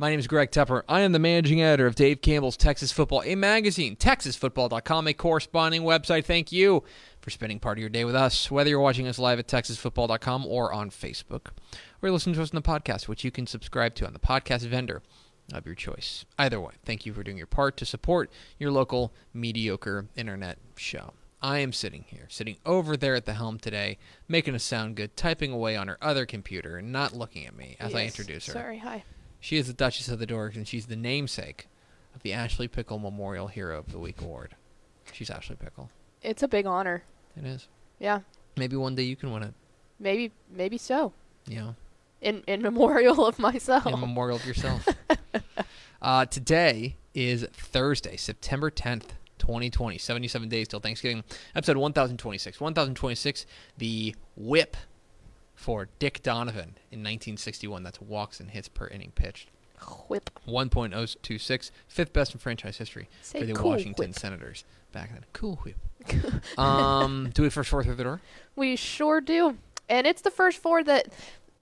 My name is Greg Tepper. I am the managing editor of Dave Campbell's Texas Football, a magazine, TexasFootball.com, a corresponding website. Thank you for spending part of your day with us, whether you're watching us live at TexasFootball.com or on Facebook, or you're listening to us on the podcast, which you can subscribe to on the podcast vendor of your choice. Either way, thank you for doing your part to support your local mediocre internet show. I am sitting here, sitting over there at the helm today, making us sound good, typing away on her other computer, and not looking at me as I introduce her. Sorry, hi. She is the Duchess of the Dorks, and she's the namesake of the Ashley Pickle Memorial Hero of the Week award. She's Ashley Pickle. It's a big honor. It is. Yeah, Maybe one day you can win it. maybe maybe so. Yeah. In in memorial of myself. in memorial of yourself. uh, today is Thursday, September 10th, 2020. 77 days till Thanksgiving. Episode 1026. 1026, the whip for Dick Donovan in 1961. That's walks and hits per inning pitched. Whip. 1.026, fifth best in franchise history Say for the cool Washington whip. Senators back then. Cool whip. um, do we first four through the door? We sure do. And it's the first four that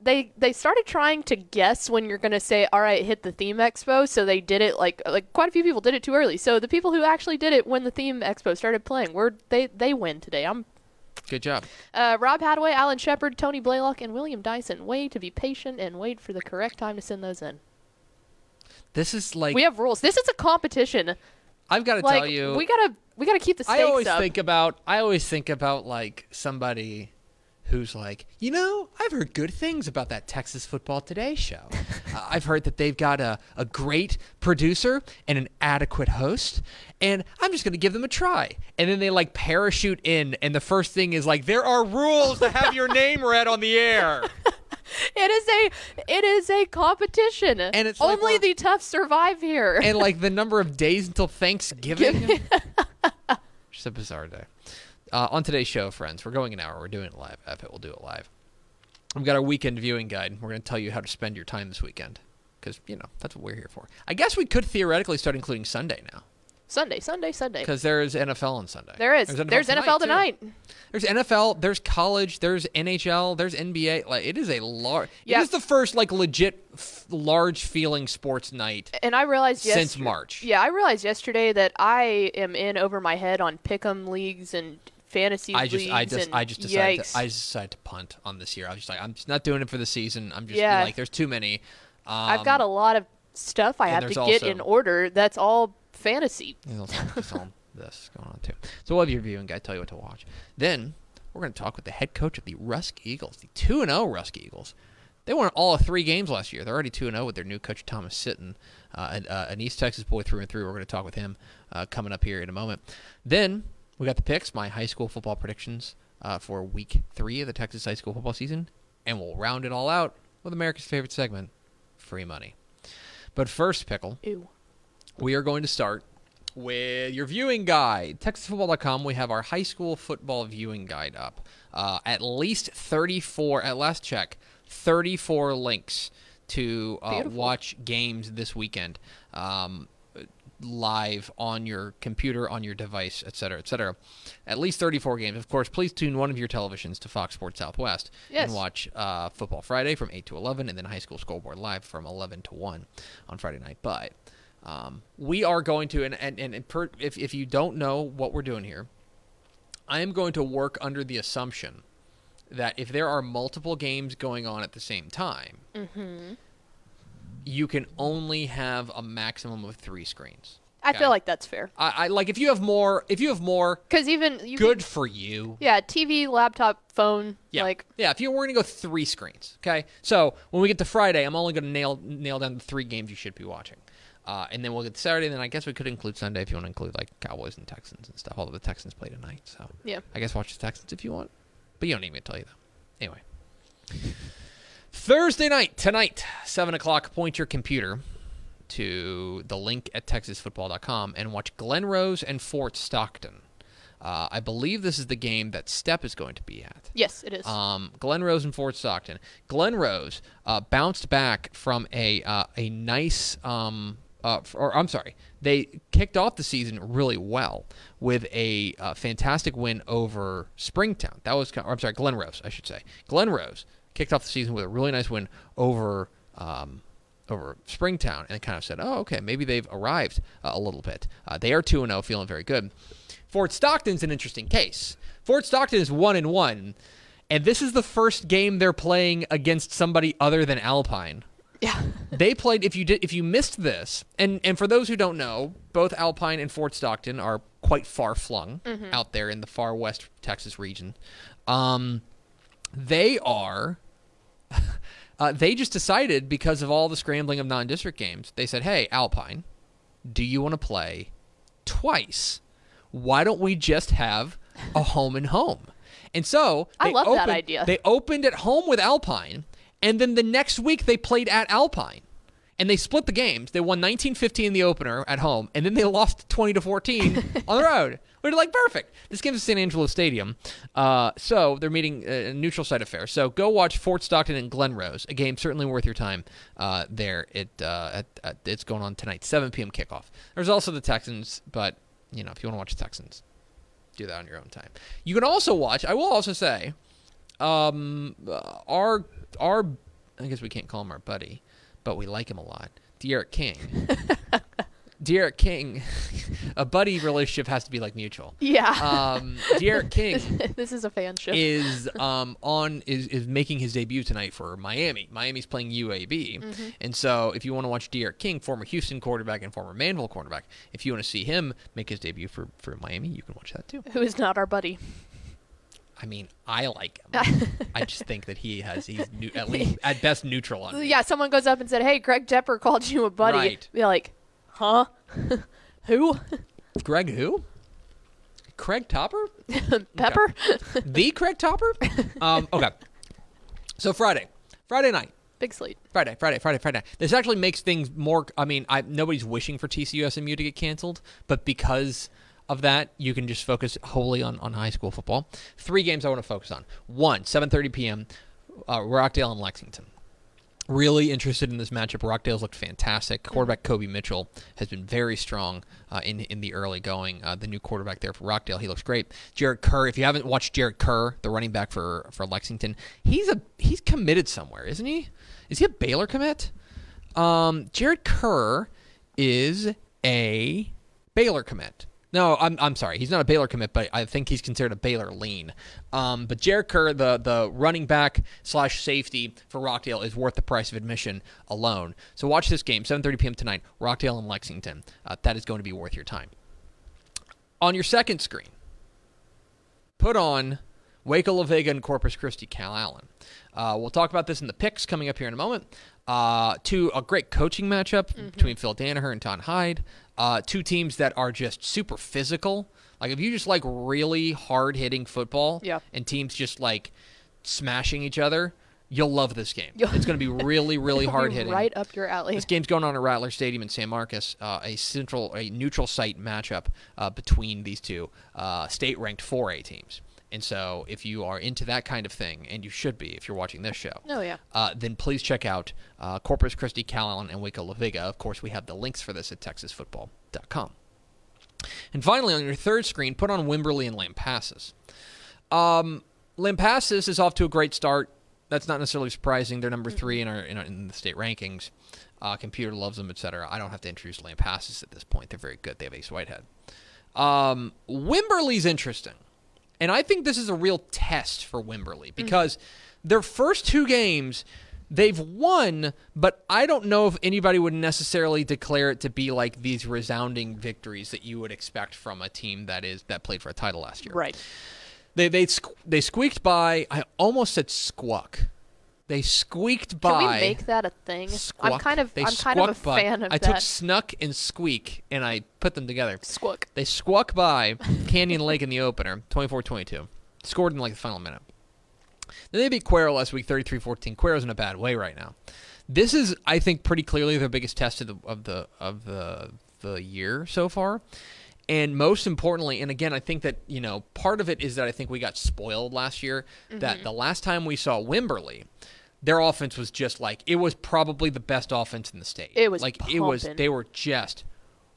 they they started trying to guess when you're gonna say, "All right, hit the theme expo." So they did it like like quite a few people did it too early. So the people who actually did it when the theme expo started playing, were they they win today. I'm Good job. uh, Rob Hadaway, Alan Shepard, Tony Blaylock, and William Dyson. Way to be patient and wait for the correct time to send those in. This is like we have rules. This is a competition. I've got to like tell you. we gotta we gotta keep the stakes I always up. think about I always think about like somebody who's like, you know, I've heard good things about that Texas Football Today show. uh, I've heard that they've got a, a great producer and an adequate host, and I'm just going to give them a try. And then they like parachute in, and the first thing is like, there are rules to have your name read on the air. It is a it is a competition, And it's only we're- the tough survive here. and like the number of days until Thanksgiving. Just a bizarre day. Uh, on today's show, friends, we're going an hour. We're doing it live. I If it will do it live. We've got our weekend viewing guide. We're going to tell you how to spend your time this weekend because you know that's what we're here for. I guess we could theoretically start including Sunday now Sunday, Sunday, Sunday. because there is NFL on Sunday. There is. There's NFL, too. tonight. There's NFL. There's college. There's NHL. There's NBA. Like it is a large. Yeah. It is the first like legit f- large feeling sports night And I realized yes- since March. Yeah, I realized yesterday that I am in over my head on pick'em leagues and fantasy I just. I just, I just decided, yikes. to, I just decided to punt on this year. I was just like, I'm just not doing it for the season. I'm just Yeah. like, there's too many. Um, I've got a lot of stuff I have to get also- in order. That's all fantasy. There's all this going on too. So we'll have your viewing guide tell you what to watch. Then we're going to talk with the head coach of the Rusk Eagles, the two and zero Rusk Eagles. They won all of three games last year. They're already two and zero with their new coach Thomas Sitton, uh, an, uh, an East Texas boy through and through. We're going to talk with him uh, coming up here in a moment. Then we got the picks, my high school football predictions uh, for week three of the Texas high school football season, and we'll round it all out with America's favorite segment, free money. But first, pickle Ew. we are going to start with your viewing guide. TexasFootball.com, we have our high school football viewing guide up. Uh, at least 34, at last check, 34 links to uh, watch games this weekend. Um, live on your computer, on your device, et cetera, et cetera. At least 34 games. Of course, please tune one of your televisions to Fox Sports Southwest Yes. and watch uh, Football Friday from 8 to 11 and then High School Scoreboard Live from 11 to 1 on Friday night. But Um, we are going to, and and, and per, if if you don't know what we're doing here, I am going to work under the assumption that if there are multiple games going on at the same time, you can only have a maximum of three screens. I Okay. feel like that's fair. I, I like if you have more. If you have more, Because even you good for you. yeah, TV, laptop, phone, Yeah. like yeah, if you we're gonna go three screens, okay. So when we get to Friday, I'm only gonna nail nail down the three games you should be watching, uh, and then we'll get to Saturday. And then I guess we could include Sunday if you want to include like Cowboys and Texans and stuff. Although the Texans play tonight, so yeah. I guess watch the Texans if you want, but you don't need me to tell you that. Anyway, Thursday night tonight, seven o'clock. Point your computer to the link at texasfootball.com and watch Glen Rose and Fort Stockton. Uh, I believe this is the game that Step is going to be at. Yes, it is. Um, Glen Rose and Fort Stockton. Glen Rose uh, bounced back from a uh, a nice, um, uh, or I'm sorry, they kicked off the season really well with a uh, fantastic win over Springtown. That was, or I'm sorry, Glen Rose, I should say. Glen Rose kicked off the season with a really nice win over. Um, over Springtown and kind of said, "Oh, okay, maybe they've arrived uh, a little bit." Uh, they are two and zero, feeling very good. Fort Stockton's an interesting case. Fort Stockton is one and one, and this is the first game they're playing against somebody other than Alpine. yeah. They played. If you did, if you missed this, and and for those who don't know, both Alpine and Fort Stockton are quite far flung out there in the far west Texas region. Um, they are. Uh, they just decided because of all the scrambling of non-district games. They said, "Hey, Alpine, do you want to play twice? Why don't we just have a home and home?" And so I they love that idea. They opened at home with Alpine, and then the next week they played at Alpine. And they split the games. They won 19-15 in the opener at home, and then they lost 20 to 14 on the road. We're like perfect. This game's at San Angelo Stadium, uh, so they're meeting uh, a neutral site affair. So go watch Fort Stockton and Glen Rose. A game certainly worth your time uh, there. It uh, at, at, it's going on tonight, 7 p.m. kickoff. There's also the Texans, but you know if you want to watch the Texans, do that on your own time. You can also watch. I will also say, um, uh, our our I guess we can't call him our buddy, but we like him a lot. D'Eriq King. D'Eriq King, a buddy relationship has to be like mutual. Yeah. Um, D'Eriq King this is a fanship. is um, on is, is making his debut tonight for Miami. Miami's playing UAB, Mm-hmm. and so if you want to watch D'Eriq King, former Houston quarterback and former Manvel quarterback, if you want to see him make his debut for for Miami, you can watch that too. Who is not our buddy? I mean, I like him. I just think that he has he's new, at least at best neutral on. me. Yeah, someone goes up and said, "Hey, Greg Tepper called you a buddy." Right. Be like, "Huh? Who? Greg who? Craig Topper? Pepper?" the Craig Topper? Um, okay. So Friday, Friday night. Big sleep. Friday, Friday, Friday, Friday. This actually makes things more. I mean, I nobody's wishing for TCU SMU to get canceled, but because of that, you can just focus wholly on, on high school football. Three games I want to focus on. One, 7:30 p.m. Uh, Rockdale and Lexington. Really interested in this matchup. Rockdale's looked fantastic. Quarterback Kobe Mitchell has been very strong uh, in in the early going. Uh, the new quarterback there for Rockdale, he looks great. Jared Kerr. If you haven't watched Jared Kerr, the running back for for Lexington, he's a he's committed somewhere, isn't he? Is he a Baylor commit? Um, Jared Kerr is a Baylor commit. No, I'm, I'm sorry. He's not a Baylor commit, but I think he's considered a Baylor lean. Um, but Jared Kerr, the the running back slash safety for Rockdale, is worth the price of admission alone. So watch this game, 7:30 p.m. tonight, Rockdale and Lexington. Uh, that is going to be worth your time. On your second screen, put on Waco La Vega and Corpus Christi Calallen. Uh, we'll talk about this in the picks coming up here in a moment. Uh, to a great coaching matchup between Phil Danaher and Don Hyde. Uh, two teams that are just super physical. Like if you just like really hard hitting football, Yeah. and teams just like smashing each other, you'll love this game. It's going to be really, really hard hitting. Right up your alley. This game's going on at Rattler Stadium in San Marcos, uh, a central, a neutral site matchup uh, between these two uh, state-ranked 4A teams. And so, if you are into that kind of thing, and you should be if you're watching this show, Oh, yeah. uh, then please check out uh, Corpus Christi, Calallen, and Waco La Vega. Of course, we have the links for this at texasfootball.com. And finally, on your third screen, put on Wimberley and Lampasas. Um, Lampasas is off to a great start. That's not necessarily surprising. They're number three in our, in our in the state rankings. Uh, computer loves them, etc. I don't have to introduce Lampasas at this point. They're very good. They have Ace Whitehead. Um, Wimberley's interesting. And I think this is a real test for Wimberley because mm-hmm. their first two games they've won, but I don't know if anybody would necessarily declare it to be like these resounding victories that you would expect from a team that is that played for a title last year. Right. They they they squeaked by. I almost said squawk. They squeaked by. Can we make that a thing? Squawk. I'm kind of they I'm kind of a by. fan of I that. I took snuck and squeak and I put them together. Squawk. They squawk by Canyon Lake in the opener, 24-22. Scored in like the final minute. Then they beat Cuero last week, 33-14. Cuero's in a bad way right now. This is, I think, pretty clearly their biggest test of the of the of the the year so far. And most importantly, and again, I think that, you know, part of it is that I think we got spoiled last year. Mm-hmm. That the last time we saw Wimberley, their offense was just like it was probably the best offense in the state. It was like pumping. it was they were just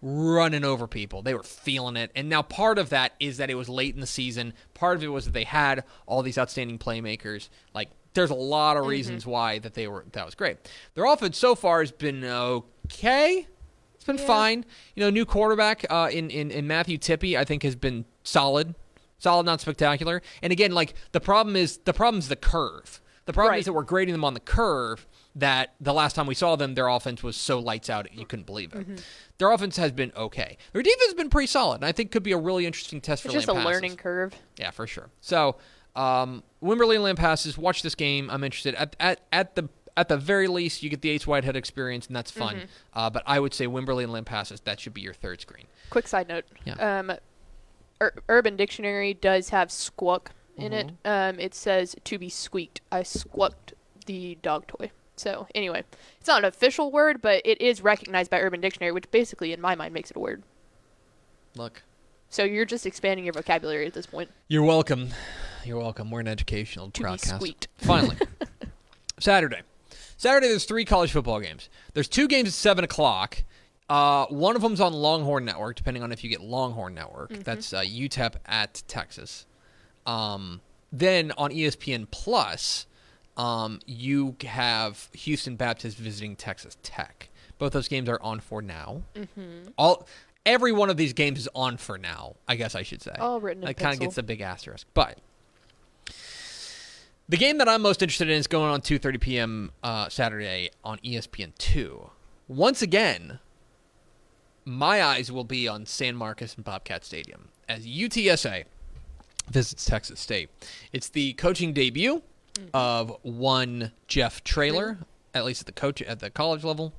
running over people. They were feeling it. And now part of that is that it was late in the season. Part of it was that they had all these outstanding playmakers. Like there's a lot of reasons mm-hmm. why that they were that was great. Their offense so far has been okay. It's been yeah. fine. You know, new quarterback uh, in, in in Matthew Tippy, I think has been solid. Solid, not spectacular. And again, like the problem is the problem is the curve. The problem right. is that we're grading them on the curve. That the last time we saw them, their offense was so lights out you couldn't believe it. Mm-hmm. Their offense has been okay. Their defense has been pretty solid, and I think could be a really interesting test it's for. Just a learning curve. Yeah, for sure. So, um, Wimberley and Lampasas, watch this game. I'm interested. At at at the at the very least, you get the Ace Whitehead experience, and that's fun. Mm-hmm. Uh, but I would say Wimberley and Lampasas, that should be your third screen. Quick side note. Yeah. Um, Ur- Urban Dictionary does have squawk in mm-hmm. it. Um, it says to be squeaked. I squawked the dog toy. So anyway, it's not an official word, but it is recognized by Urban Dictionary, which basically, in my mind, makes it a word. Look. So you're just expanding your vocabulary at this point. You're welcome. You're welcome. We're an educational to broadcast. Finally, Saturday. Saturday, there's three college football games. There's two games at seven o'clock. Uh, one of them's on Longhorn Network, depending on if you get Longhorn Network. Mm-hmm. That's uh, UTEP at Texas. Um, then on ESPN Plus, um, you have Houston Baptist visiting Texas Tech. Both those games are on for now. Mm-hmm. All every one of these games is on for now. I guess I should say. All written. It kind of gets a big asterisk, but the game that I'm most interested in is going on 2:30 p.m. Uh, Saturday on ESPN two. Once again, my eyes will be on San Marcos and Bobcat Stadium as UTSA visits Texas State. It's the coaching debut of one Jeff Traylor, at least at the coach at the college level.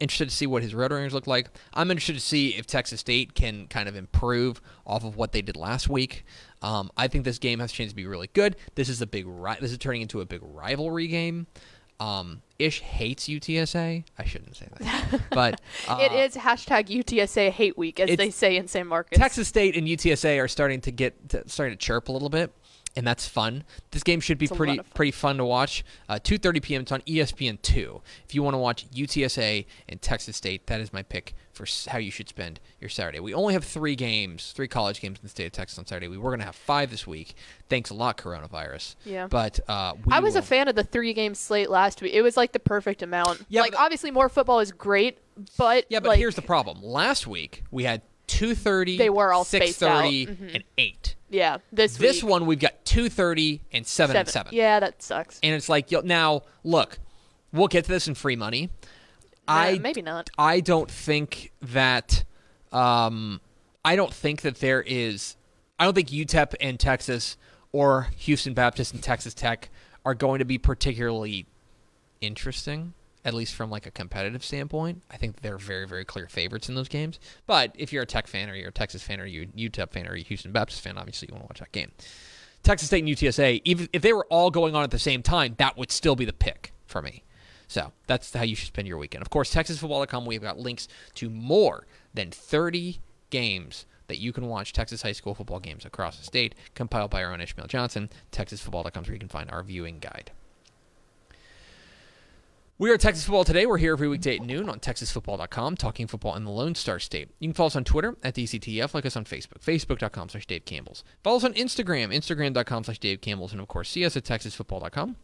Interested to see what his Roadrunners look like. I'm interested to see if Texas State can kind of improve off of what they did last week. Um, I think this game has a chance to be really good. This is a big. Ri- this is turning into a big rivalry game. Um, Ish hates UTSA. I shouldn't say that, but uh, it is hashtag UTSA hate week, as they say in San Marcos. Texas State and UTSA are starting to get to, starting to chirp a little bit and that's fun. This game should be it's pretty fun. pretty fun to watch. Uh, 2:30 p.m. It's on ESPN two. If you want to watch UTSA and Texas State, that is my pick for how you should spend your Saturday. We only have three games, three college games in the state of Texas on Saturday. We were going to have five this week. Thanks a lot, coronavirus. Yeah. But uh, I was will... a fan of the three game slate last week. It was like the perfect amount. Yeah, like but... obviously more football is great, but yeah. But like, here's the problem. Last week we had 2:30, they were all 6:30, mm-hmm. and eight. Yeah, this this week. one we've got 2:30 and 7 and 7. Yeah, that sucks. And it's like now look, we'll get to this in free money. I maybe not. I don't think that um I don't think that there is I don't think UTEP and Texas or Houston Baptist and Texas Tech are going to be particularly interesting at least from like a competitive standpoint. I think they're very, very clear favorites in those games. But if you're a Tech fan or you're a Texas fan or you're a UTEP fan or a Houston Baptist fan, obviously you want to watch that game. Texas State and UTSA, even if they were all going on at the same time, that would still be the pick for me. So that's how you should spend your weekend. Of course, TexasFootball.com, we've got links to more than 30 games that you can watch Texas high school football games across the state, compiled by our own Ishmael Johnson. TexasFootball.com is where you can find our viewing guide. We are Texas Football Today. We're here every weekday at noon on TexasFootball.com, talking football in the Lone Star State. You can follow us on Twitter at DCTF, like us on Facebook, Facebook.com slash Dave Campbell's. Follow us on Instagram, Instagram.com slash Dave Campbell's, and of course, see us at TexasFootball.com.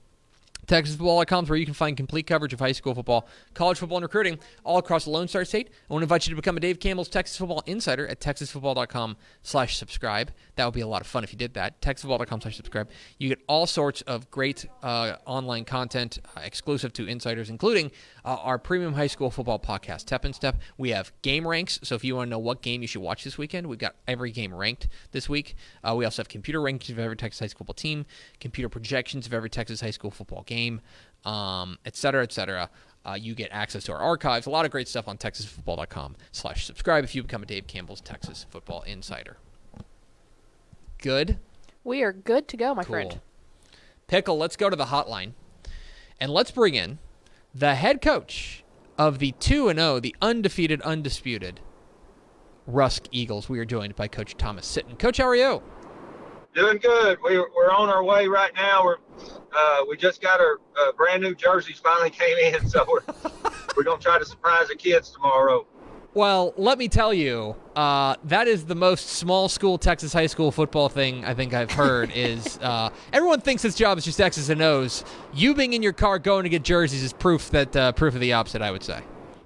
TexasFootball.com is where you can find complete coverage of high school football, college football, and recruiting all across the Lone Star State. I want to invite you to become a Dave Campbell's Texas Football Insider at TexasFootball.com slash subscribe. That would be a lot of fun if you did that. TexasFootball.com slash subscribe. You get all sorts of great uh, online content uh, exclusive to insiders, including uh, our premium high school football podcast, Tep and Step. We have game ranks, so if you want to know what game you should watch this weekend, we've got every game ranked this week. Uh, we also have computer rankings of every Texas high school football team, computer projections of every Texas high school football game game, um, et cetera, et cetera. Uh, you get access to our archives. A lot of great stuff on TexasFootball.com slash subscribe if you become a Dave Campbell's Texas Football Insider. Good? We are good to go, my Cool. friend. Pickle, let's go to the hotline. And let's bring in the head coach of the 2 and 0, the undefeated, undisputed Rusk Eagles. We are joined by Coach Thomas Sitton. Coach, how are you? Doing good. We, we're on our way right now. We're uh, we just got our uh, brand new jerseys finally came in, so we're we're gonna try to surprise the kids tomorrow. Well, let me tell you, uh, that is the most small school Texas high school football thing I think I've heard. is uh, everyone thinks this job is just X's and O's. You being in your car going to get jerseys is proof that uh, proof of the opposite. I would say.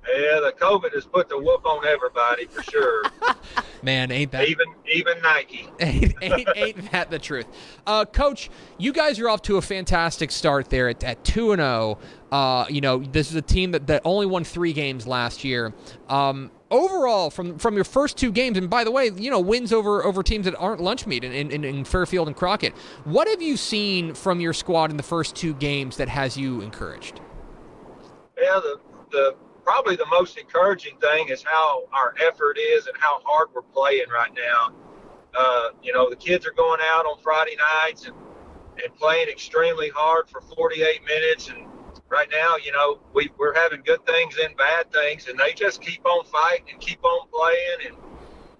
Yeah, the COVID has put the whoop on everybody for sure. Man, ain't that even even Nike. ain't, ain't, ain't that the truth? Uh, Coach, you guys are off to a fantastic start there at, at 2 and 0. Uh, you know, this is a team that, that only won three games last year. Um, overall, from from your first two games, and by the way, you know, wins over over teams that aren't lunch meat in, in, in Fairfield and Crockett. What have you seen from your squad in the first two games that has you encouraged? Yeah, the the probably the most encouraging thing is how our effort is and how hard we're playing right now. Uh, you know, the kids are going out on Friday nights and, and playing extremely hard for 48 minutes. And right now, you know, we, we're having good things and bad things, and they just keep on fighting and keep on playing. And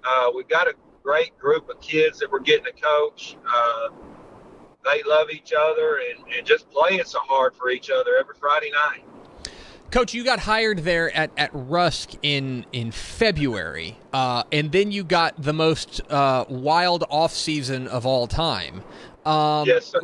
uh, we've got a great group of kids that we're getting to coach. Uh, they love each other and, and just playing so hard for each other every Friday night. Coach, you got hired there at, at Rusk in in February, uh, and then you got the most uh, wild off season of all time. Um, Yes.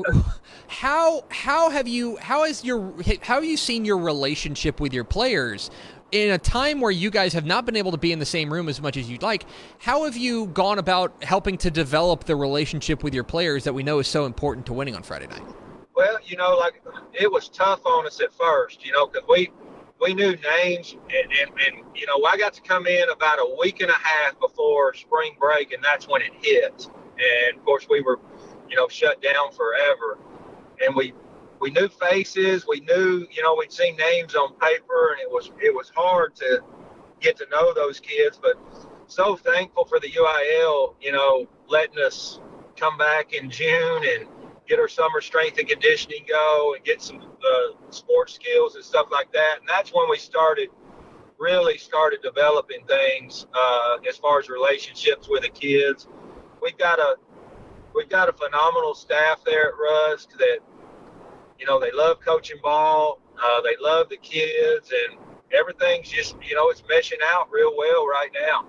How how have you how has your how have you seen your relationship with your players in a time where you guys have not been able to be in the same room as much as you'd like? How have you gone about helping to develop the relationship with your players that we know is so important to winning on Friday night? Well, you know, like it was tough on us at first, you know, because we we knew names, and, and and you know, I got to come in about a week and a half before spring break, and that's when it hit. And of course, we were, you know, shut down forever, and we we knew faces, we knew, you know, we'd seen names on paper, and it was it was hard to get to know those kids, but so thankful for the UIL, you know, letting us come back in June and get our summer strength and conditioning go and get some uh, sports skills and stuff like that. And that's when we started, really started developing things uh, as far as relationships with the kids. We've got a we've got a phenomenal staff there at Rusk that, you know, they love coaching ball. Uh, they love the kids and everything's just, you know, it's meshing out real well right now.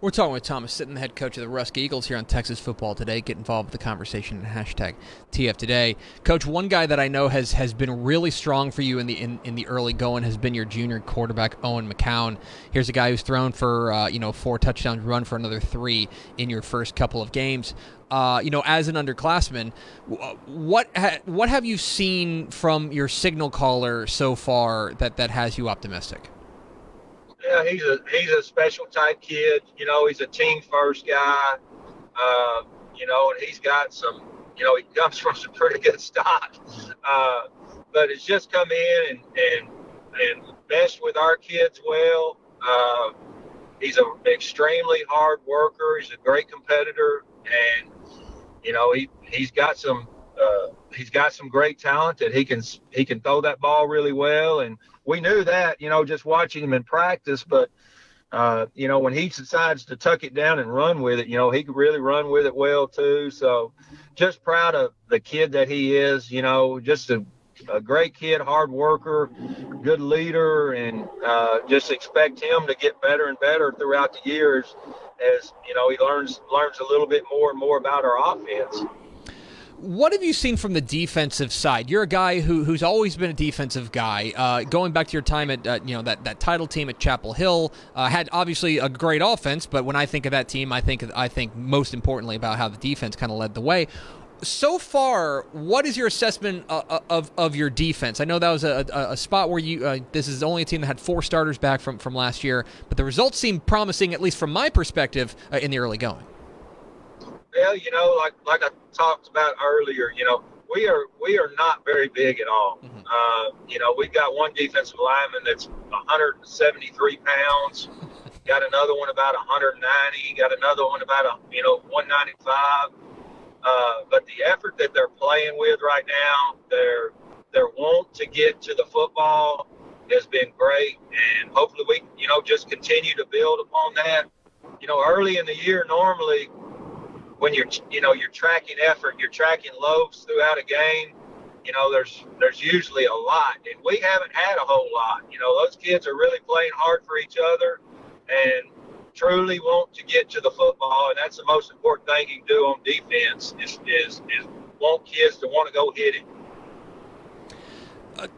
We're talking with Thomas Sitton, the head coach of the Rusk Eagles here on Texas Football Today. Get involved with the conversation at hashtag TF Today. Coach, one guy that I know has has been really strong for you in the in, in the early going has been your junior quarterback Owen McCown. Here's a guy who's thrown for uh, you know four touchdowns, run for another three in your first couple of games. Uh, you know, as an underclassman, what ha- what have you seen from your signal caller so far that that has you optimistic? Yeah, he's a he's a special type kid. You know, he's a team first guy. Uh, you know, and he's got some. You know, he comes from some pretty good stock. Uh, but it's just come in and and and meshed with our kids well. Uh, he's an extremely hard worker. He's a great competitor, and you know he he's got some uh, he's got some great talent that he can he can throw that ball really well and we knew that, you know, just watching him in practice. But, uh, you know, when he decides to tuck it down and run with it, you know, he could really run with it well, too. So just proud of the kid that he is, you know, just a, a great kid, hard worker, good leader, and uh, just expect him to get better and better throughout the years as, you know, he learns learns a little bit more and more about our offense. What have you seen from the defensive side? You're a guy who, who's always been a defensive guy. Uh, going back to your time at uh, you know that, that title team at Chapel Hill, uh, had obviously a great offense, but when I think of that team, I think I think most importantly about how the defense kind of led the way so far, what is your assessment of, uh, uh, of, of your defense? I know that was a, a, a spot where you. Uh, this is the only team that had four starters back from, from last year, but the results seem promising, at least from my perspective, in the early going. Well, you know, like like I talked about earlier, you know, we are we are not very big at all. Mm-hmm. Uh, you know, we've got one defensive lineman that's 173 pounds. got another one about 190. Got another one about a you know 195 uh, but the effort that they're playing with right now, their their want to get to the football has been great, and hopefully we, you know, just continue to build upon that. You know, early in the year, normally when you're, you know, you're tracking effort, you're tracking loads throughout a game. You know, there's there's usually a lot, and we haven't had a whole lot. You know, those kids are really playing hard for each other, and truly want to get to the football, and that's the most important thing you can do on defense is is, is want kids to want to go hit it.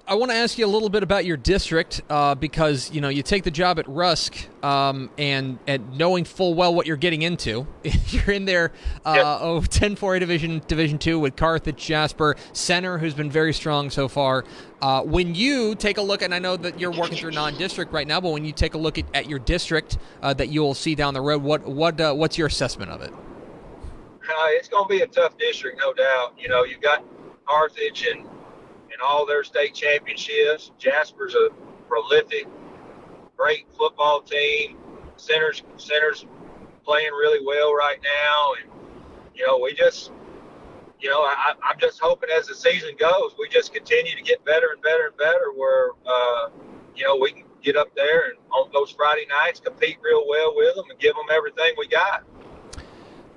I want to ask you a little bit about your district uh, because you know you take the job at Rusk um, and and knowing full well what you're getting into. you're in there, uh, yep. oh 10-4A division Division two with Carthage Jasper Center, who's been very strong so far. Uh, when you take a look, and I know that you're working through non-district right now, but when you take a look at, at your district uh, that you will see down the road, what what uh, what's your assessment of it? Uh, it's going to be a tough district, no doubt. You know, you've got Carthage and in all their state championships. Jasper's a prolific, great football team. Centers centers playing really well right now, and you know we just, you know, I, I'm just hoping as the season goes, we just continue to get better and better and better. Where uh, you know we can get up there and on those Friday nights compete real well with them and give them everything we got.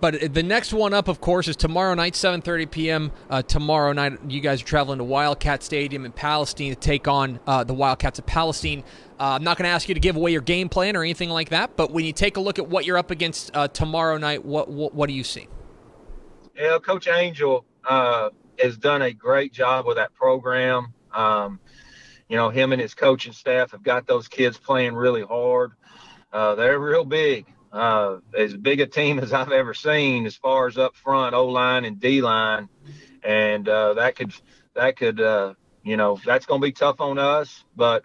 But the next one up, of course, is tomorrow night, 7:30 p.m. Uh, tomorrow night, you guys are traveling to Wildcat Stadium in Palestine to take on uh, the Wildcats of Palestine. Uh, I'm not going to ask you to give away your game plan or anything like that, but when you take a look at what you're up against uh, tomorrow night, what, what, what do you see? Yeah, Coach Angel uh, has done a great job with that program. Um, you know, him and his coaching staff have got those kids playing really hard. Uh, they're real big uh, as big a team as I've ever seen as far as up front, O line and D line, and uh, that could that could uh, you know that's going to be tough on us, but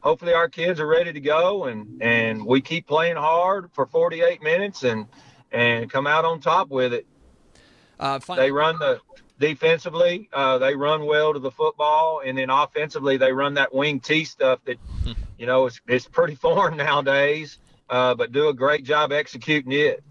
hopefully our kids are ready to go and and we keep playing hard for 48 minutes and and come out on top with it. Uh, they run the defensively, uh, they run well to the football, and then offensively they run that wing T stuff that hmm. you know is, is pretty foreign nowadays uh, but do a great job executing it.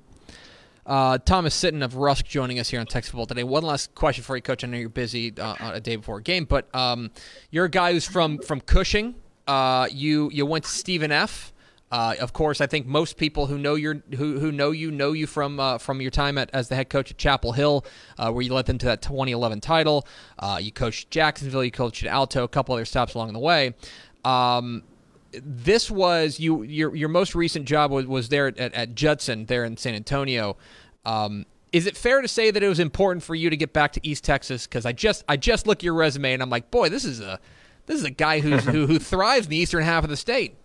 Uh, Thomas Sitton of Rusk joining us here on Texas Football today. One last question for you, Coach. I know you're busy uh, a day before a game, but um, you're a guy who's from from Cushing. Uh, you you went to Stephen F. Uh, of course, I think most people who know your who, who know you know you from uh, from your time at, as the head coach at Chapel Hill, uh, where you led them to that 2011 title. You coached Jacksonville, you coached at Alto, a couple other stops along the way. Um, this was you your your most recent job was, was there at, at Judson there in San Antonio. Um, is it fair to say that it was important for you to get back to East Texas? Because I just I just look at your resume and I'm like, boy, this is a this is a guy who's who, who thrives in the eastern half of the state.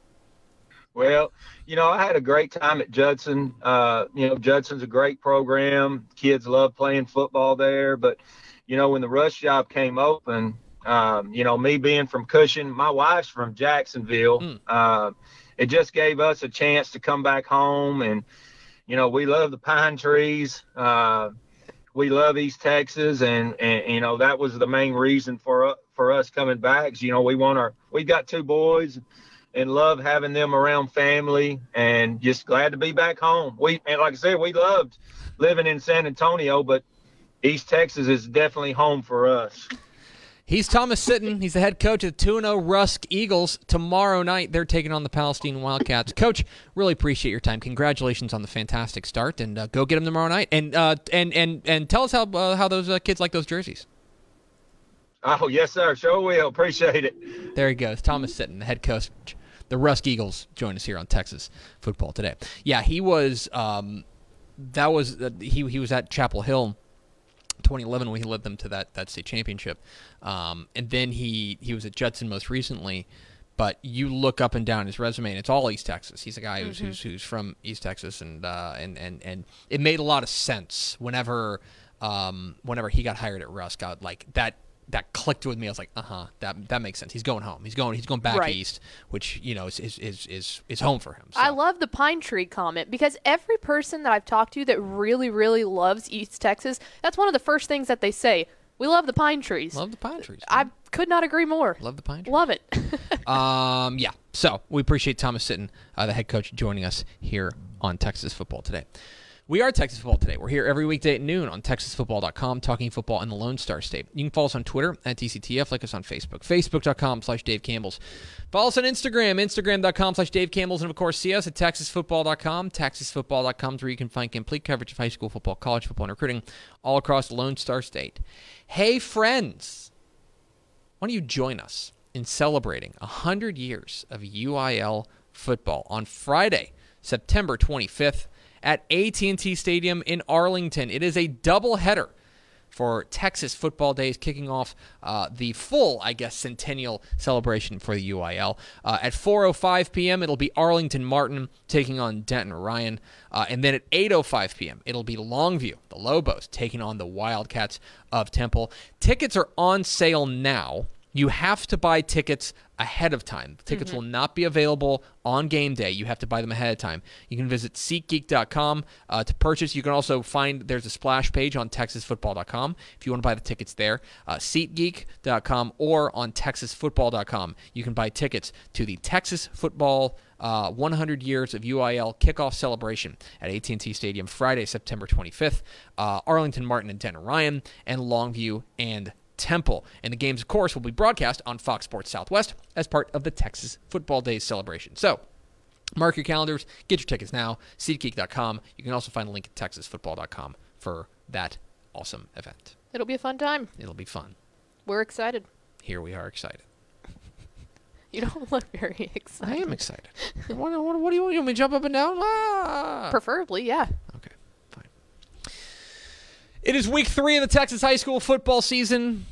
Well, you know, I had a great time at Judson. Uh, you know, Judson's a great program. Kids love playing football there. But, you know, when the Rusk job came open, um, you know, me being from Cushing, my wife's from Jacksonville. Mm. Uh, it just gave us a chance to come back home, and you know, we love the pine trees. Uh, we love East Texas, and, and you know that was the main reason for for us coming back. you know, we want our we've got two boys, and love having them around family, and just glad to be back home. We and like I said, we loved living in San Antonio, but East Texas is definitely home for us. He's Thomas Sitton. He's the head coach of the 2 0 Rusk Eagles. Tomorrow night, they're taking on the Palestine Wildcats. Coach, really appreciate your time. Congratulations on the fantastic start, and uh, go get them tomorrow night. And uh, and and and tell us how uh, how those uh, kids like those jerseys. Oh yes, sir. Sure will. Appreciate it. There he goes, Thomas Sitton, the head coach. The Rusk Eagles join us here on Texas football today. Yeah, he was. Um, that was uh, he. He was at Chapel Hill 2011 when he led them to that that state championship, um, and then he he was at Judson most recently. But you look up and down his resume, and it's all East Texas. He's a guy who's who's, who's from East Texas, and uh, and and and it made a lot of sense whenever um, whenever he got hired at Rusk. I, like that that clicked with me. I was like, uh huh, that that makes sense. He's going home. He's going. He's going back Right. east, which you know is is is is, is home for him. So. I love the pine tree comment because every person that I've talked to that really, really loves East Texas, that's one of the first things that they say. We love the pine trees. love the pine trees. I could not agree more. love the pine trees. Love it. Um, yeah. So we appreciate Thomas Sitton, uh, the head coach, joining us here on Texas Football Today. We are Texas Football Today. We're here every weekday at noon on TexasFootball.com, talking football in the Lone Star State. You can follow us on Twitter at DCTF, like us on Facebook, Facebook.com slash Dave Campbell's. Follow us on Instagram, Instagram.com slash Dave Campbell's, and of course, see us at TexasFootball.com. TexasFootball.com is where you can find complete coverage of high school football, college football, and recruiting all across Lone Star State. Hey, friends! why don't you join us in celebrating 100 years of UIL football on Friday, September 25th at AT&T Stadium in Arlington. It is a doubleheader for Texas Football Days, kicking off uh, the full, I guess, centennial celebration for the UIL. Uh, at 4:05 p.m., it'll be Arlington Martin taking on Denton Ryan, uh, and then at 8:05 p.m., it'll be Longview, the Lobos, taking on the Wildcats of Temple. Tickets are on sale now. You have to buy tickets ahead of time. Tickets will not be available on game day. You have to buy them ahead of time. You can visit SeatGeek.com uh, to purchase. You can also find there's a splash page on TexasFootball.com if you want to buy the tickets there. Uh, SeatGeek.com or on TexasFootball.com. You can buy tickets to the Texas Football uh, 100 Years of UIL kickoff celebration at AT&T Stadium Friday, September 25th. Uh, Arlington Martin and Denton Ryan, and Longview and Temple. And the games, of course, will be broadcast on Fox Sports Southwest as part of the Texas Football Days celebration. So, mark your calendars, get your tickets now, SeatGeek.com. You can also find a link at TexasFootball.com for that awesome event. It'll be a fun time. It'll be fun. We're excited. Here we are excited. You don't look very excited. I am excited. what, what, what do you want? You want me to jump up and down? Ah! Preferably, yeah. Okay, fine. It is week three of the Texas high school football season.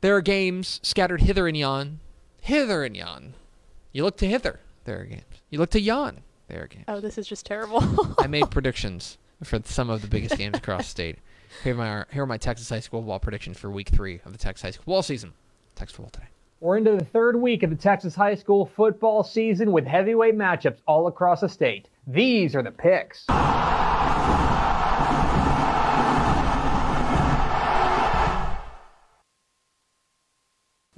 There are games scattered hither and yon. Hither and yon. You look to hither, there are games. You look to yon, there are games. Oh, this is just terrible. I made predictions for some of the biggest games across the state. Here are, my, here are my Texas high school football predictions for week three of the Texas high school football season. Texas football today. We're into the third week of the Texas high school football season with heavyweight matchups all across the state. These are the picks.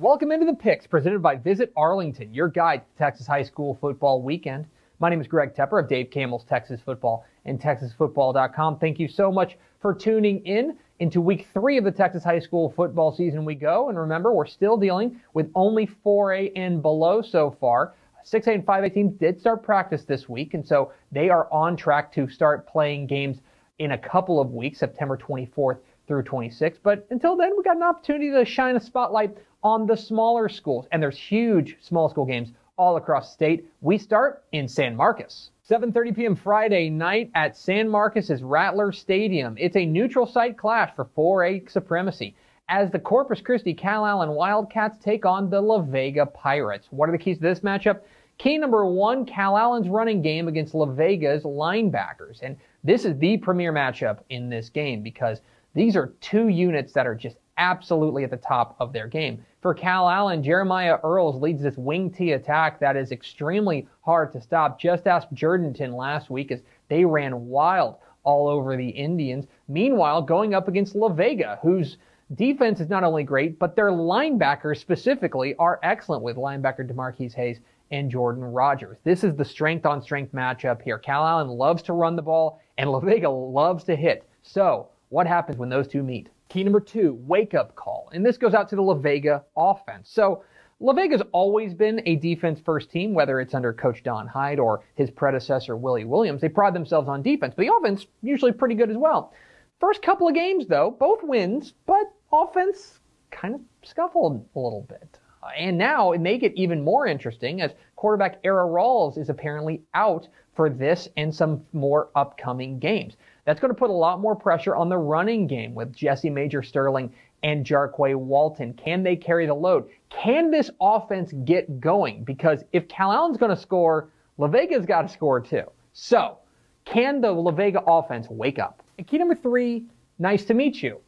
Welcome into the picks presented by Visit Arlington, your guide to Texas high school football weekend. My name is Greg Tepper of Dave Campbell's Texas Football and TexasFootball.com. Thank you so much for tuning in. Into week three of the Texas high school football season we go. And remember, we're still dealing with only 4A and below so far. 6A and 5A teams did start practice this week, and so they are on track to start playing games in a couple of weeks, September 24th through 26. But until then, we got an opportunity to shine a spotlight on the smaller schools, and there's huge small school games all across the state. We start in San Marcos. 7:30 p.m. Friday night at San Marcos's Rattler Stadium. It's a neutral site clash for 4A supremacy as the Corpus Christi Calallen Wildcats take on the La Vega Pirates. What are the keys to this matchup? Key number one, Calallen's running game against La Vega's linebackers. And this is the premier matchup in this game because these are two units that are just absolutely at the top of their game. For Calallen, Jeremiah Earls leads this wing T attack that is extremely hard to stop. Just ask Jourdanton last week as they ran wild all over the Indians. Meanwhile, going up against La Vega, whose defense is not only great, but their linebackers specifically are excellent with linebacker DeMarquise Hayes and Jordan Rogers. This is the strength on strength matchup here. Calallen loves to run the ball, and La Vega loves to hit. So, what happens when those two meet? Key number two, wake up call. And this goes out to the La Vega offense. So, La Vega's always been a defense first team, whether it's under Coach Don Hyde or his predecessor, Willie Williams. They pride themselves on defense, but the offense usually pretty good as well. First couple of games, though, both wins, but offense kind of scuffled a little bit. And now it may get even more interesting as quarterback Era Rawls is apparently out for this and some more upcoming games. That's going to put a lot more pressure on the running game with Jesse Major Sterling and Jarquay Walton. Can they carry the load? Can this offense get going? Because if Calallen's going to score, La Vega's got to score too. So, can the La Vega offense wake up? And key number three, nice to meet you.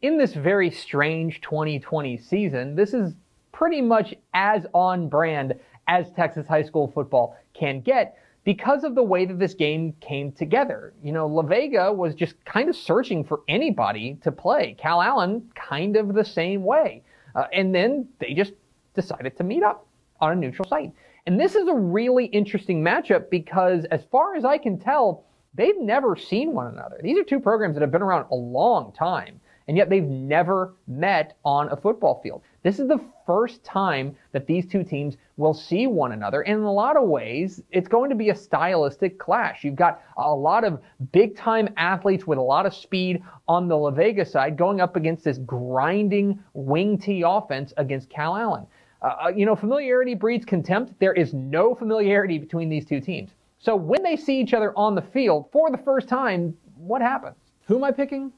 In this very strange 2020 season, this is pretty much as on brand as Texas high school football can get because of the way that this game came together. You know, La Vega was just kind of searching for anybody to play. Calallen, kind of the same way. Uh, and then they just decided to meet up on a neutral site. And this is a really interesting matchup because, as far as I can tell, they've never seen one another. These are two programs that have been around a long time and yet they've never met on a football field. This is the first time that these two teams will see one another. And in a lot of ways, it's going to be a stylistic clash. You've got a lot of big time athletes with a lot of speed on the La Vega side going up against this grinding wing T offense against Calallen. uh, you know, familiarity breeds contempt. There is no familiarity between these two teams. So when they see each other on the field for the first time, what happens? Who am I picking?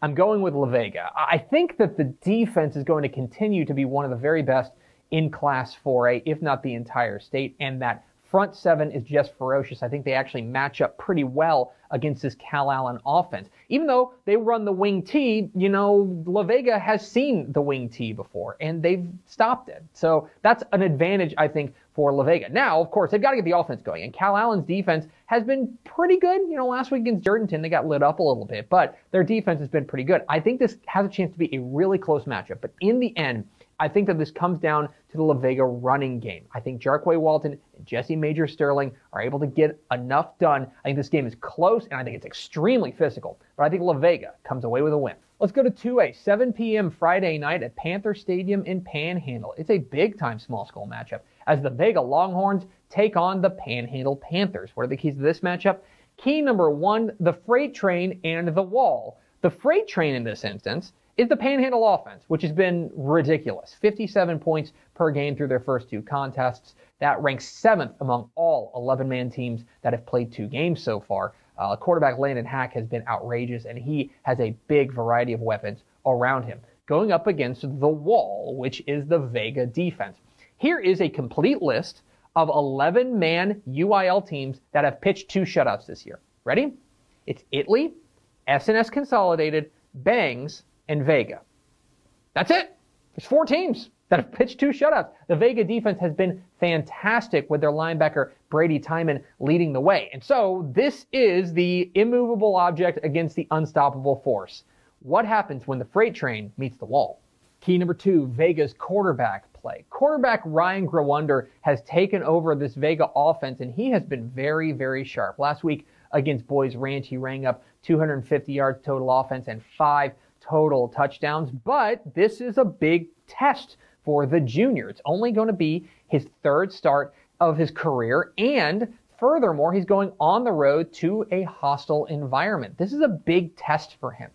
I'm going with La Vega. I think that the defense is going to continue to be one of the very best in Class 4A, if not the entire state, and that front seven is just ferocious. I think they actually match up pretty well against this Calallen offense. Even though they run the wing T, you know, La Vega has seen the wing T before and they've stopped it. So that's an advantage, I think, for La Vega. Now, of course, they've got to get the offense going. And Calallen's defense has been pretty good. You know, last week against Jourdanton, they got lit up a little bit, but their defense has been pretty good. I think this has a chance to be a really close matchup. But in the end, I think that this comes down to the La Vega running game. I think Jarquay Walton and Jesse Major Sterling are able to get enough done. I think this game is close and I think it's extremely physical. But I think La Vega comes away with a win. Let's go to 2A, 7 p.m. Friday night at Panther Stadium in Panhandle. It's a big time small school matchup as the Vega Longhorns take on the Panhandle Panthers. What are the keys to this matchup? Key number one, the freight train and the wall. The freight train in this instance is the Panhandle offense, which has been ridiculous. 57 points per game through their first two contests. That ranks seventh among all 11 man teams that have played two games so far. Uh, quarterback Landon Hack has been outrageous, and he has a big variety of weapons around him. Going up against the wall, which is the Vega defense. Here is a complete list of 11 man UIL teams that have pitched two shutouts this year. Ready? It's Italy, S&S Consolidated, Bangs, and Vega. That's it. There's four teams that have pitched two shutouts. The Vega defense has been fantastic with their linebacker Brady Timon leading the way. And so this is the immovable object against the unstoppable force. What happens when the freight train meets the wall? Key number two, Vega's quarterback play. Quarterback Ryan Grawunder has taken over this Vega offense and he has been very, very sharp. Last week against Boys Ranch, he rang up 250 yards total offense and five total touchdowns, but this is a big test for the junior. It's only going to be his third start of his career, and furthermore, he's going on the road to a hostile environment. This is a big test for him.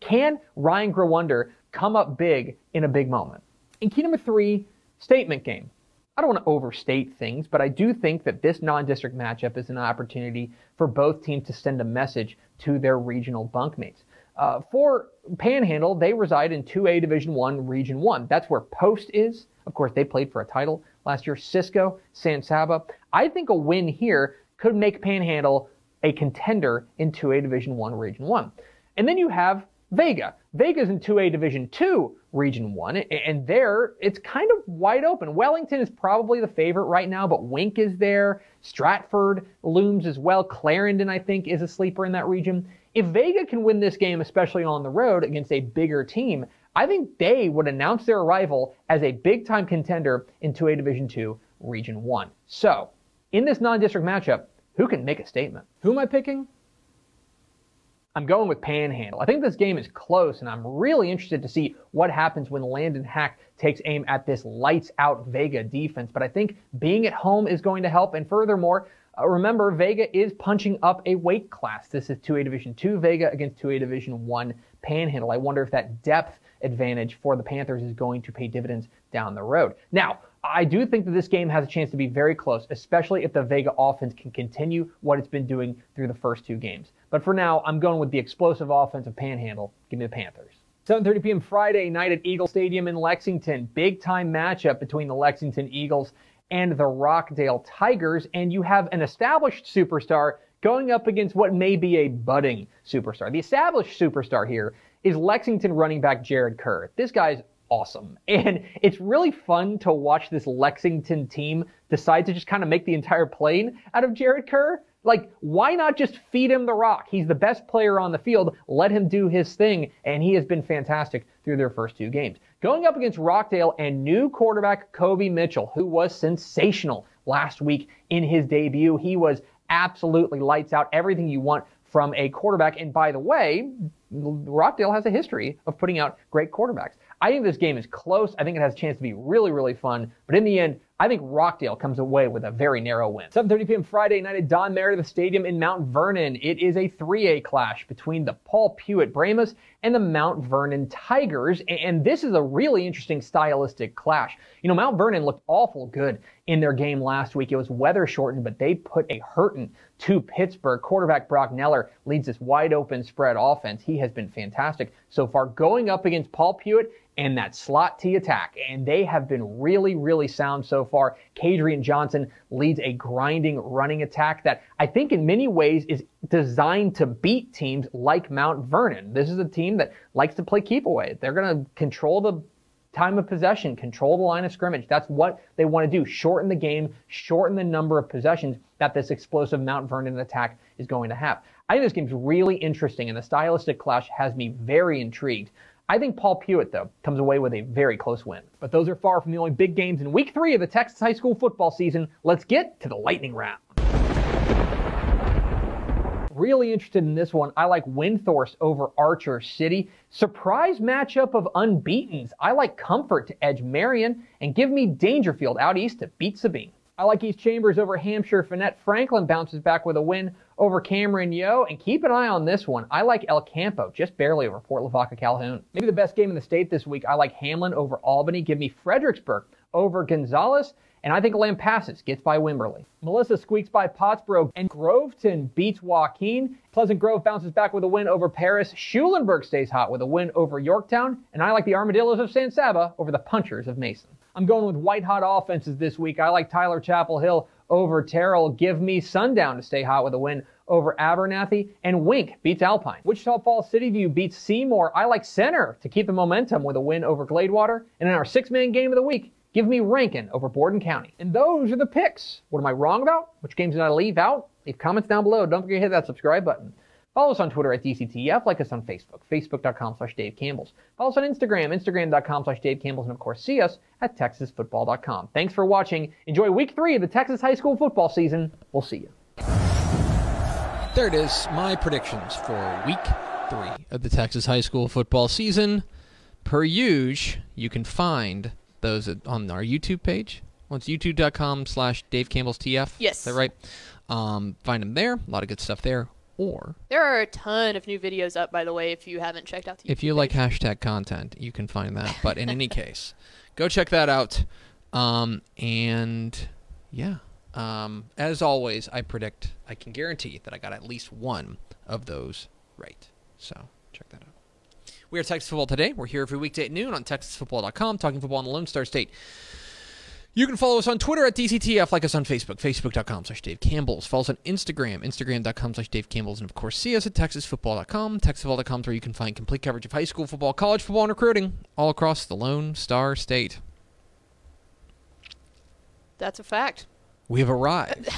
Can Ryan Grawunder come up big in a big moment? In key number three, statement game. I don't want to overstate things, but I do think that this non-district matchup is an opportunity for both teams to send a message to their regional bunkmates. Uh, for Panhandle, they reside in 2A Division 1, Region 1. That's where Post is. Of course, they played for a title last year. Cisco, San Saba. I think a win here could make Panhandle a contender in 2A Division 1, Region 1. And then you have Vega. Vega's in 2A Division 2, Region 1, and there it's kind of wide open. Wellington is probably the favorite right now, but Wink is there. Stratford looms as well. Clarendon, I think, is a sleeper in that region. If Vega can win this game, especially on the road against a bigger team, I think they would announce their arrival as a big time contender in 2A Division 2, Region 1. So, in this non district matchup, who can make a statement? Who am I picking? I'm going with Panhandle. I think this game is close, and I'm really interested to see what happens when Landon Hack takes aim at this lights out Vega defense. But I think being at home is going to help. And furthermore, uh, remember, Vega is punching up a weight class. This is 2A Division 2 Vega against 2A Division 1 Panhandle. I wonder if that depth advantage for the Panthers is going to pay dividends down the road. Now, I do think that this game has a chance to be very close, especially if the Vega offense can continue what it's been doing through the first two games. But for now, I'm going with the explosive offensive panhandle. Give me the Panthers. 7:30 p.m. Friday night at Eagle Stadium in Lexington. Big time matchup between the Lexington Eagles and the Rockdale Tigers, and you have an established superstar going up against what may be a budding superstar. The established superstar here is Lexington running back Jared Kerr. This guy's awesome. And it's really fun to watch this Lexington team decide to just kind of make the entire plane out of Jared Kerr. Like, why not just feed him the rock? He's the best player on the field. Let him do his thing. And he has been fantastic through their first two games. Going up against Rockdale and new quarterback Kobe Mitchell, who was sensational last week in his debut. He was absolutely lights out, everything you want from a quarterback. And by the way, Rockdale has a history of putting out great quarterbacks. I think this game is close. I think it has a chance to be really, really fun. But in the end, I think Rockdale comes away with a very narrow win. 7:30 p.m. Friday night at Don Meredith Stadium in Mount Vernon. It is a 3A clash between the Paul Pewitt Brahmas and the Mount Vernon Tigers, and this is a really interesting stylistic clash. You know, Mount Vernon looked awful good in their game last week. It was weather shortened, but they put a hurting to Pittsburg. Quarterback Brock Neller leads this wide open spread offense. He has been fantastic so far going up against Paul Pewitt and that slot T attack. And they have been really, really sound so far. Kadrian Johnson leads a grinding running attack that I think in many ways is designed to beat teams like Mount Vernon. This is a team that likes to play keep away. They're going to control the time of possession, control the line of scrimmage. That's what they want to do. Shorten the game, shorten the number of possessions that this explosive Mount Vernon attack is going to have. I think this game's really interesting, and the stylistic clash has me very intrigued. I think Paul Pewitt, though, comes away with a very close win. But those are far from the only big games in week three of the Texas high school football season. Let's get to the lightning round. Really interested in this one. I like Windthorst over Archer City. Surprise matchup of unbeatens. I like Comfort to edge Marion and give me Dangerfield out east to beat Sabine. I like East Chambers over Hamshire. Fannett Franklin bounces back with a win over Cameron Yoe. And keep an eye on this one. I like El Campo, just barely over Port Lavaca Calhoun. Maybe the best game in the state this week. I like Hamlin over Albany. Give me Fredericksburg over Gonzales. And I think Lampasas gets by Wimberley. Melissa squeaks by Pottsboro, and Groveton beats Joaquin. Pleasant Grove bounces back with a win over Paris. Schulenburg stays hot with a win over Yorktown. And I like the Armadillos of San Saba over the Punchers of Mason. I'm going with white hot offenses this week. I like Tyler Chapel Hill over Terrell. Give me Sundown to stay hot with a win over Abernathy. And Wink beats Alpine. Wichita Falls City View beats Seymour. I like Center to keep the momentum with a win over Gladewater. And in our six man game of the week, give me Rankin over Borden County. And those are the picks. What am I wrong about? Which games did I leave out? Leave comments down below. Don't forget to hit that subscribe button. Follow us on Twitter at DCTF. Like us on Facebook, facebook.com slash Dave Campbell's. Follow us on Instagram, instagram.com slash Dave Campbell's. And of course, see us at texasfootball.com. Thanks for watching. Enjoy week three of the Texas high school football season. We'll see you. There it is. My predictions for week three of the Texas high school football season. Per usual, you can find those on our YouTube page. Well, it's youtube.com slash Dave Campbell's TF. Yes. Is that right? Um, find them there. A lot of good stuff there. Or There are a ton of new videos up, by the way, if you haven't checked out the if YouTube you like page. hashtag content, you can find that. But in any case, go check that out. Um, and yeah, um, as always, I predict, I can guarantee that I got at least one of those right. So check that out. We are Texas Football Today. We're here every weekday at noon on TexasFootball.com, talking football in the Lone Star State. You can follow us on Twitter at DCTF, like us on Facebook, Facebook.com slash Dave Campbell's. Follow us on Instagram, Instagram.com slash Dave Campbell's. And of course, see us at TexasFootball.com. TexasFootball.com where you can find complete coverage of high school football, college football, and recruiting all across the Lone Star State. That's a fact. We have arrived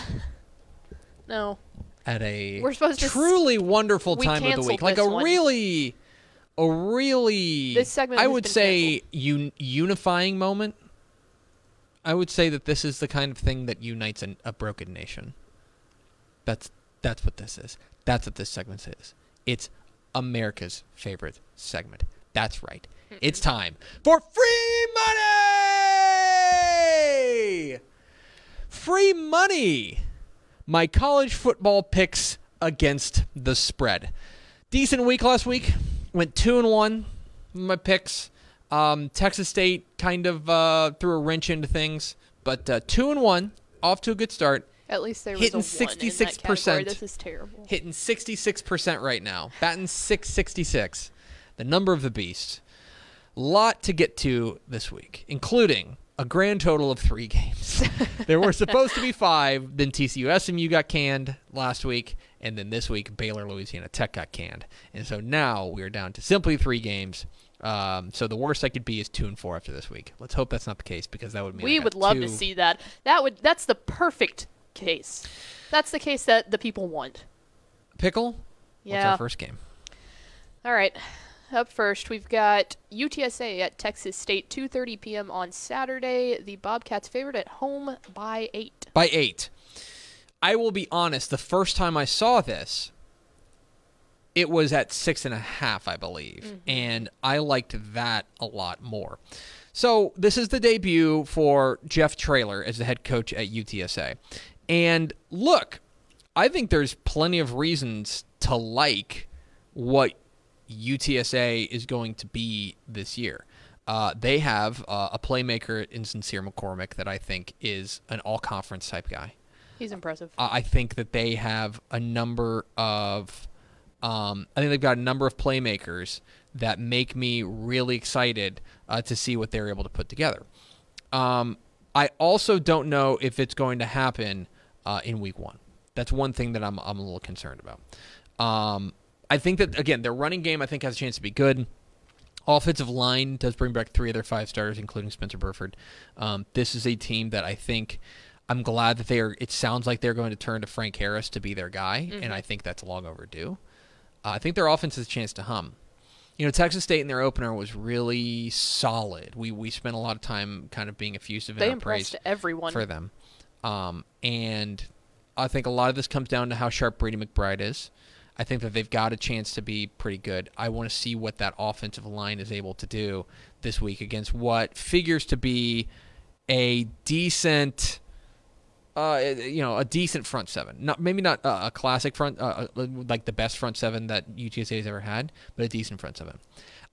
No. at a We're supposed to s- truly wonderful we time of the week. Like a one. really, a really, This segment I would say, un- unifying moment. I would say that this is the kind of thing that unites an, a broken nation. That's that's what this is. That's what this segment is. It's America's favorite segment. That's right. It's time for free money. Free money. My college football picks against the spread. Decent week last week. Went two and one. My picks. Um, Texas State kind of uh, threw a wrench into things, but uh, two and one, off to a good start. At least there Hitting was a one in that 66%. This is terrible. hitting 66% right now, batting 666. The number of the beast. Lot to get to this week, including a grand total of three games. there were supposed to be five, then TCU SMU got canned last week, and then this week Baylor Louisiana Tech got canned. And so now we are down to simply three games. Um, so the worst I could be is two and four after this week. Let's hope that's not the case because that would mean We would love two- to see that. That would that's the perfect case. That's the case that the people want. pickle. What's Yeah. our first game? All right. Up first, we've got UTSA at Texas State, 2:30 p.m. on Saturday. The Bobcats favored at home by eight. by eight. I will be honest. The first time I saw this, it was at six and a half, I believe, and I liked that a lot more. So this is the debut for Jeff Traylor as the head coach at UTSA, and look, I think there's plenty of reasons to like what UTSA is going to be this year. Uh, they have uh, a playmaker in Sincere McCormick that I think is an all conference type guy. He's impressive. I I think that they have a number of, um, I think they've got a number of playmakers that make me really excited uh, to see what they're able to put together. Um, I also don't know if it's going to happen uh, in week one. That's one thing that I'm, I'm a little concerned about. Um, I think that, again, their running game, I think, has a chance to be good. Offensive line does bring back three of their five starters, including Spencer Burford. Um, this is a team that I think I'm glad that they are. It sounds like they're going to turn to Frank Harris to be their guy, and I think that's long overdue. Uh, I think their offense has a chance to hum. You know, Texas State in their opener was really solid. We we spent a lot of time kind of being effusive in our praise impressed everyone. for them. Um, and I think a lot of this comes down to how sharp Brady McBride is. I think that they've got a chance to be pretty good. I want to see what that offensive line is able to do this week against what figures to be a decent, uh, you know, a decent front seven. Not maybe not uh, a classic front, uh, uh, like the best front seven that UTSA has ever had, but a decent front seven.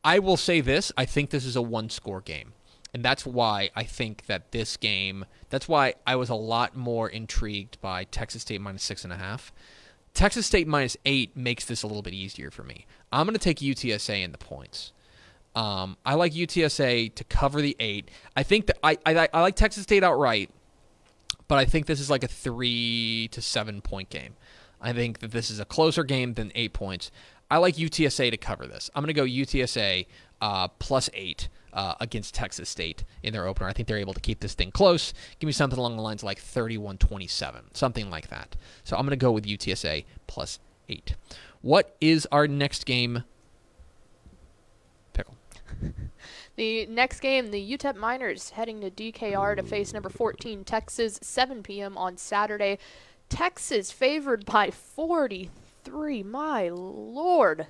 I will say this: I think this is a one-score game, and that's why I think that this game. That's why I was a lot more intrigued by Texas State minus six and a half. Texas State minus eight makes this a little bit easier for me. I'm going to take UTSA in the points. Um, I like UTSA to cover the eight. I think that I, I I like Texas State outright, but I think this is like a three to seven point game. I think that this is a closer game than eight points. I like UTSA to cover this. I'm going to go UTSA uh, plus eight uh, against Texas State in their opener. I think they're able to keep this thing close. Give me something along the lines like 31 27, something like that. So I'm going to go with UTSA plus eight. What is our next game? Pickle. The next game, the UTEP Miners heading to DKR to face number 14 Texas, 7 p.m. on Saturday. Texas favored by 43. My lord.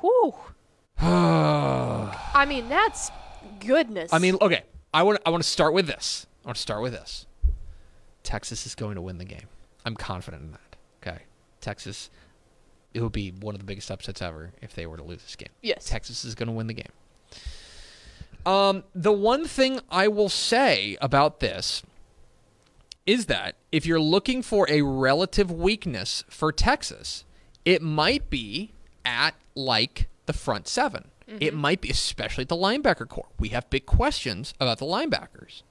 Whew. I mean, that's goodness. I mean, okay. I want I want to start with this. I want to start with this. Texas is going to win the game. I'm confident in that. Okay. Texas it would be one of the biggest upsets ever if they were to lose this game. Yes. Texas is going to win the game. Um, the one thing I will say about this is that if you're looking for a relative weakness for Texas, it might be at like the front 7 It might be, especially at the linebacker corps. We have big questions about the linebackers.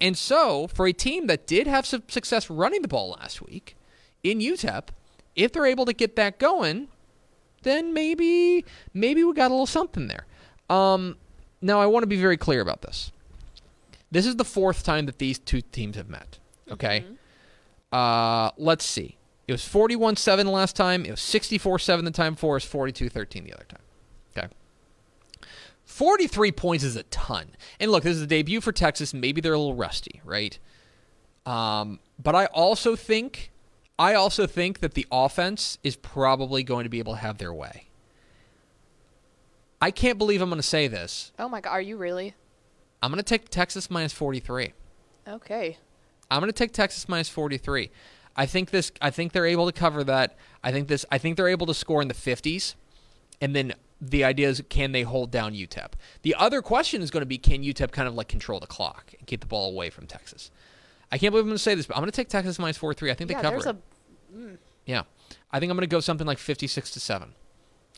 And so, for a team that did have some success running the ball last week in UTEP, if they're able to get that going, then maybe maybe we got a little something there. Um, now, I want to be very clear about this. This is the fourth time that these two teams have met. Okay. Uh, let's see. It was 41 7 last time. It was 64 7 the time before. It was 42 13 the other time. Okay. 43 points is a ton. And look, this is a debut for Texas. Maybe they're a little rusty, right? Um, but I also think, I also think that the offense is probably going to be able to have their way. I can't believe I'm going to say this. oh my god, are you really? I'm going to take Texas minus 43. Okay. I'm going to take Texas minus 43. I think this. I think they're able to cover that. I think this. I think they're able to score in the 50s, and then the idea is can they hold down UTEP? The other question is going to be can UTEP kind of like control the clock and keep the ball away from Texas? I can't believe I'm going to say this, but I'm going to take Texas minus 43. I think yeah, they cover there's it. a mm. Yeah, I think I'm going to go something like 56 to seven.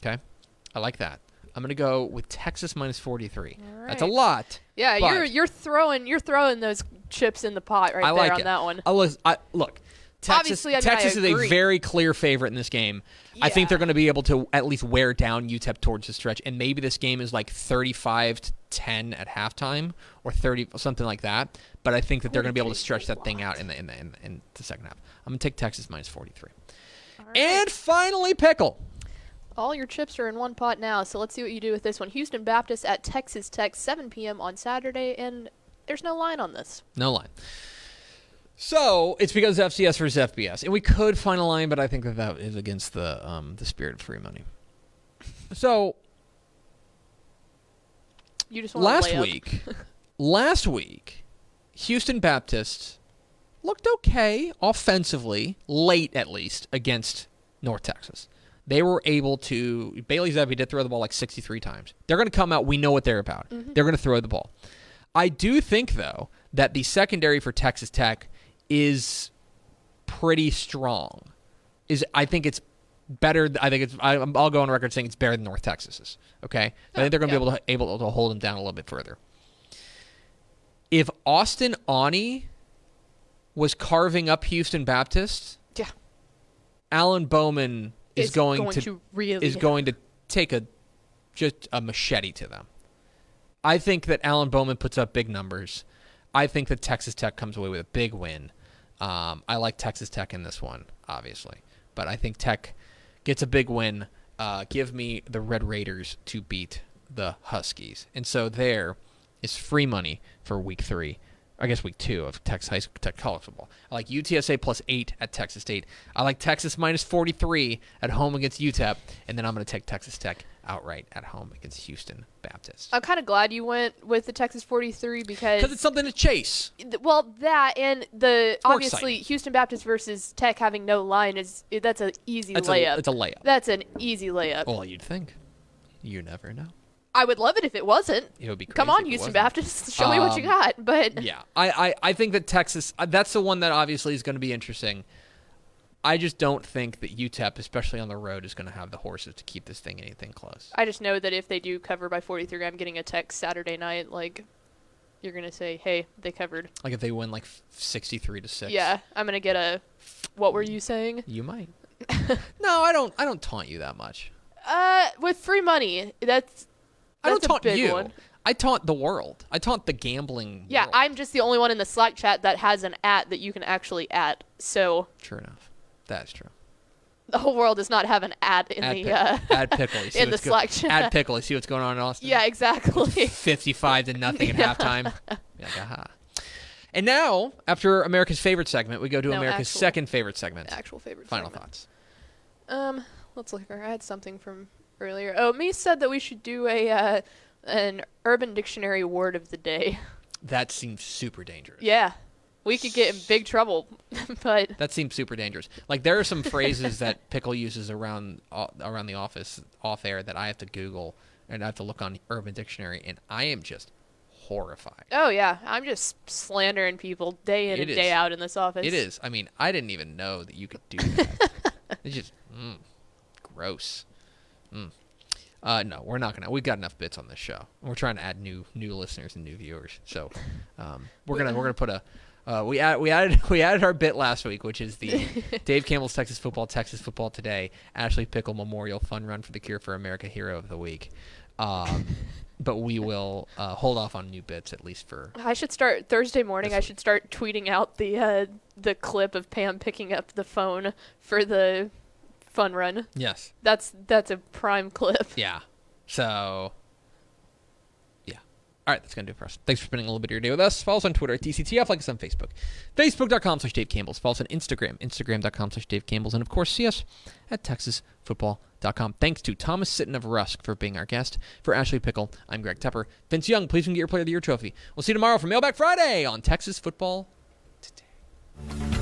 Okay, I like that. I'm going to go with Texas minus 43. That's a lot. yeah. You're you're throwing you're throwing those chips in the pot right I there like on it. that one. I was, I, look, Texas, Obviously, I mean, Texas is a very clear favorite in this game. I think they're going to be able to at least wear down UTEP towards the stretch, and maybe this game is like 35 to 10 at halftime or 30 something like that. But I think that they're going to be able to stretch that thing out in the in the in, in the second half. I'm going to take Texas minus 43. All right. And finally, pickle. All your chips are in one pot now, so let's see what you do with this one. Houston Baptist at Texas Tech, 7 p.m. on Saturday, and there's no line on this. No line. So it's because FCS versus FBS, and we could find a line, but I think that that is against the um, the spirit of free money. So You just want last week, last week, Houston Baptist looked okay offensively, late at least against North Texas. They were able to. Bailey Zappe did throw the ball like 63 times. They're going to come out. We know what they're about. Mm-hmm. They're going to throw the ball. I do think though that the secondary for Texas Tech is pretty strong. Is I think it's better. I think it's. I, I'll go on record saying it's better than North Texas's. Okay, I think they're going to yeah. be able to able to hold them down a little bit further. If Austin Aune was carving up Houston Baptist, Yeah. Alan Bowman is going, going to, to really- is going to take a just a machete to them. I think that Alan Bowman puts up big numbers. I think that Texas Tech comes away with a big win. Um, I like Texas Tech in this one, obviously, but I think Tech gets a big win. Uh, give me the Red Raiders to beat the Huskies, and so there is free money for Week Three. I guess Week Two of Texas High School Tech College football. I like UTSA plus eight at Texas State. I like Texas minus forty three at home against UTEP, and then I'm going to take Texas Tech outright at home against Houston Baptist I'm kind of glad you went with the Texas 43 because because it's something to chase. th- well that and the more obviously. Houston Baptist versus Tech having no line is that's an easy It's layup. a it's a layup. that's an easy layup. Well, you'd think. You never know. I would love it if it wasn't. It would be Come on, Houston. Baptist, show me what you Um, got. But Yeah, I, I, I think that Texas. uh, That's the one that obviously is going to be interesting. I just don't think that UTEP, especially on the road, is going to have the horses to keep this thing anything close. I just know that if they do cover by 43, I'm getting a text Saturday night like you're gonna say, "Hey, they covered." Like if they win like sixty-three to six. Yeah, I'm gonna get a. What were you saying? you might. no, I don't. I don't taunt you that much. Uh, with free money, that's. I don't taunt you. One. I taunt the world. I taunt the gambling. Yeah, world. I'm just the only one in the Slack chat that has an at that you can actually at. So True enough. That's true. the whole world does not have an at in the. pick- uh, add pickle. See in the go- Slack chat. Add pickle. You see what's going on in Austin. yeah, exactly. 55 to nothing at Yeah. halftime. Like, aha. And now, after America's favorite segment, we go to No, America's actual- second favorite segment. Actual favorite. Final segment. thoughts. Um, let's look. here. I had something from earlier. Oh, me said that we should do a uh, an Urban Dictionary word of the day. That seems super dangerous. Yeah, we could get in big trouble, but That seems super dangerous. Like there are some phrases that Pickle uses around uh, around the office off air that I have to Google and I have to look on Urban Dictionary, and I am just horrified. oh yeah, I'm just slandering people day in It and is. day out in this office. It is. I mean, I didn't even know that you could do that. it's just mm, gross. Mm. Uh, no, we're not gonna. We've got enough bits on this show. We're trying to add new new listeners and new viewers. So um, we're gonna we're gonna put a. Uh, we add, we added we added our bit last week, which is the Dave Campbell's Texas Football Texas Football Today Ashley Pickle Memorial Fun Run for the Cure for America Hero of the Week. Um, but we will uh, hold off on new bits at least for I should start Thursday morning. I should start tweeting out the uh, the clip of Pam picking up the phone for the fun run. yes That's that's a prime clip. Yeah. So, yeah. All right, that's going to do it for us. Thanks for spending a little bit of your day with us. Follow us on Twitter at DCTF, like us on Facebook. Facebook.com slash Dave Campbell's. Follow us on Instagram, Instagram.com slash Dave Campbell's. And, of course, see us at TexasFootball.com. Thanks to Thomas Sitton of Rusk for being our guest. For Ashley Pickle, I'm Greg Tepper. Vince Young, please can get your Player of the Year trophy. We'll see you tomorrow for Mailback Friday on Texas Football Today.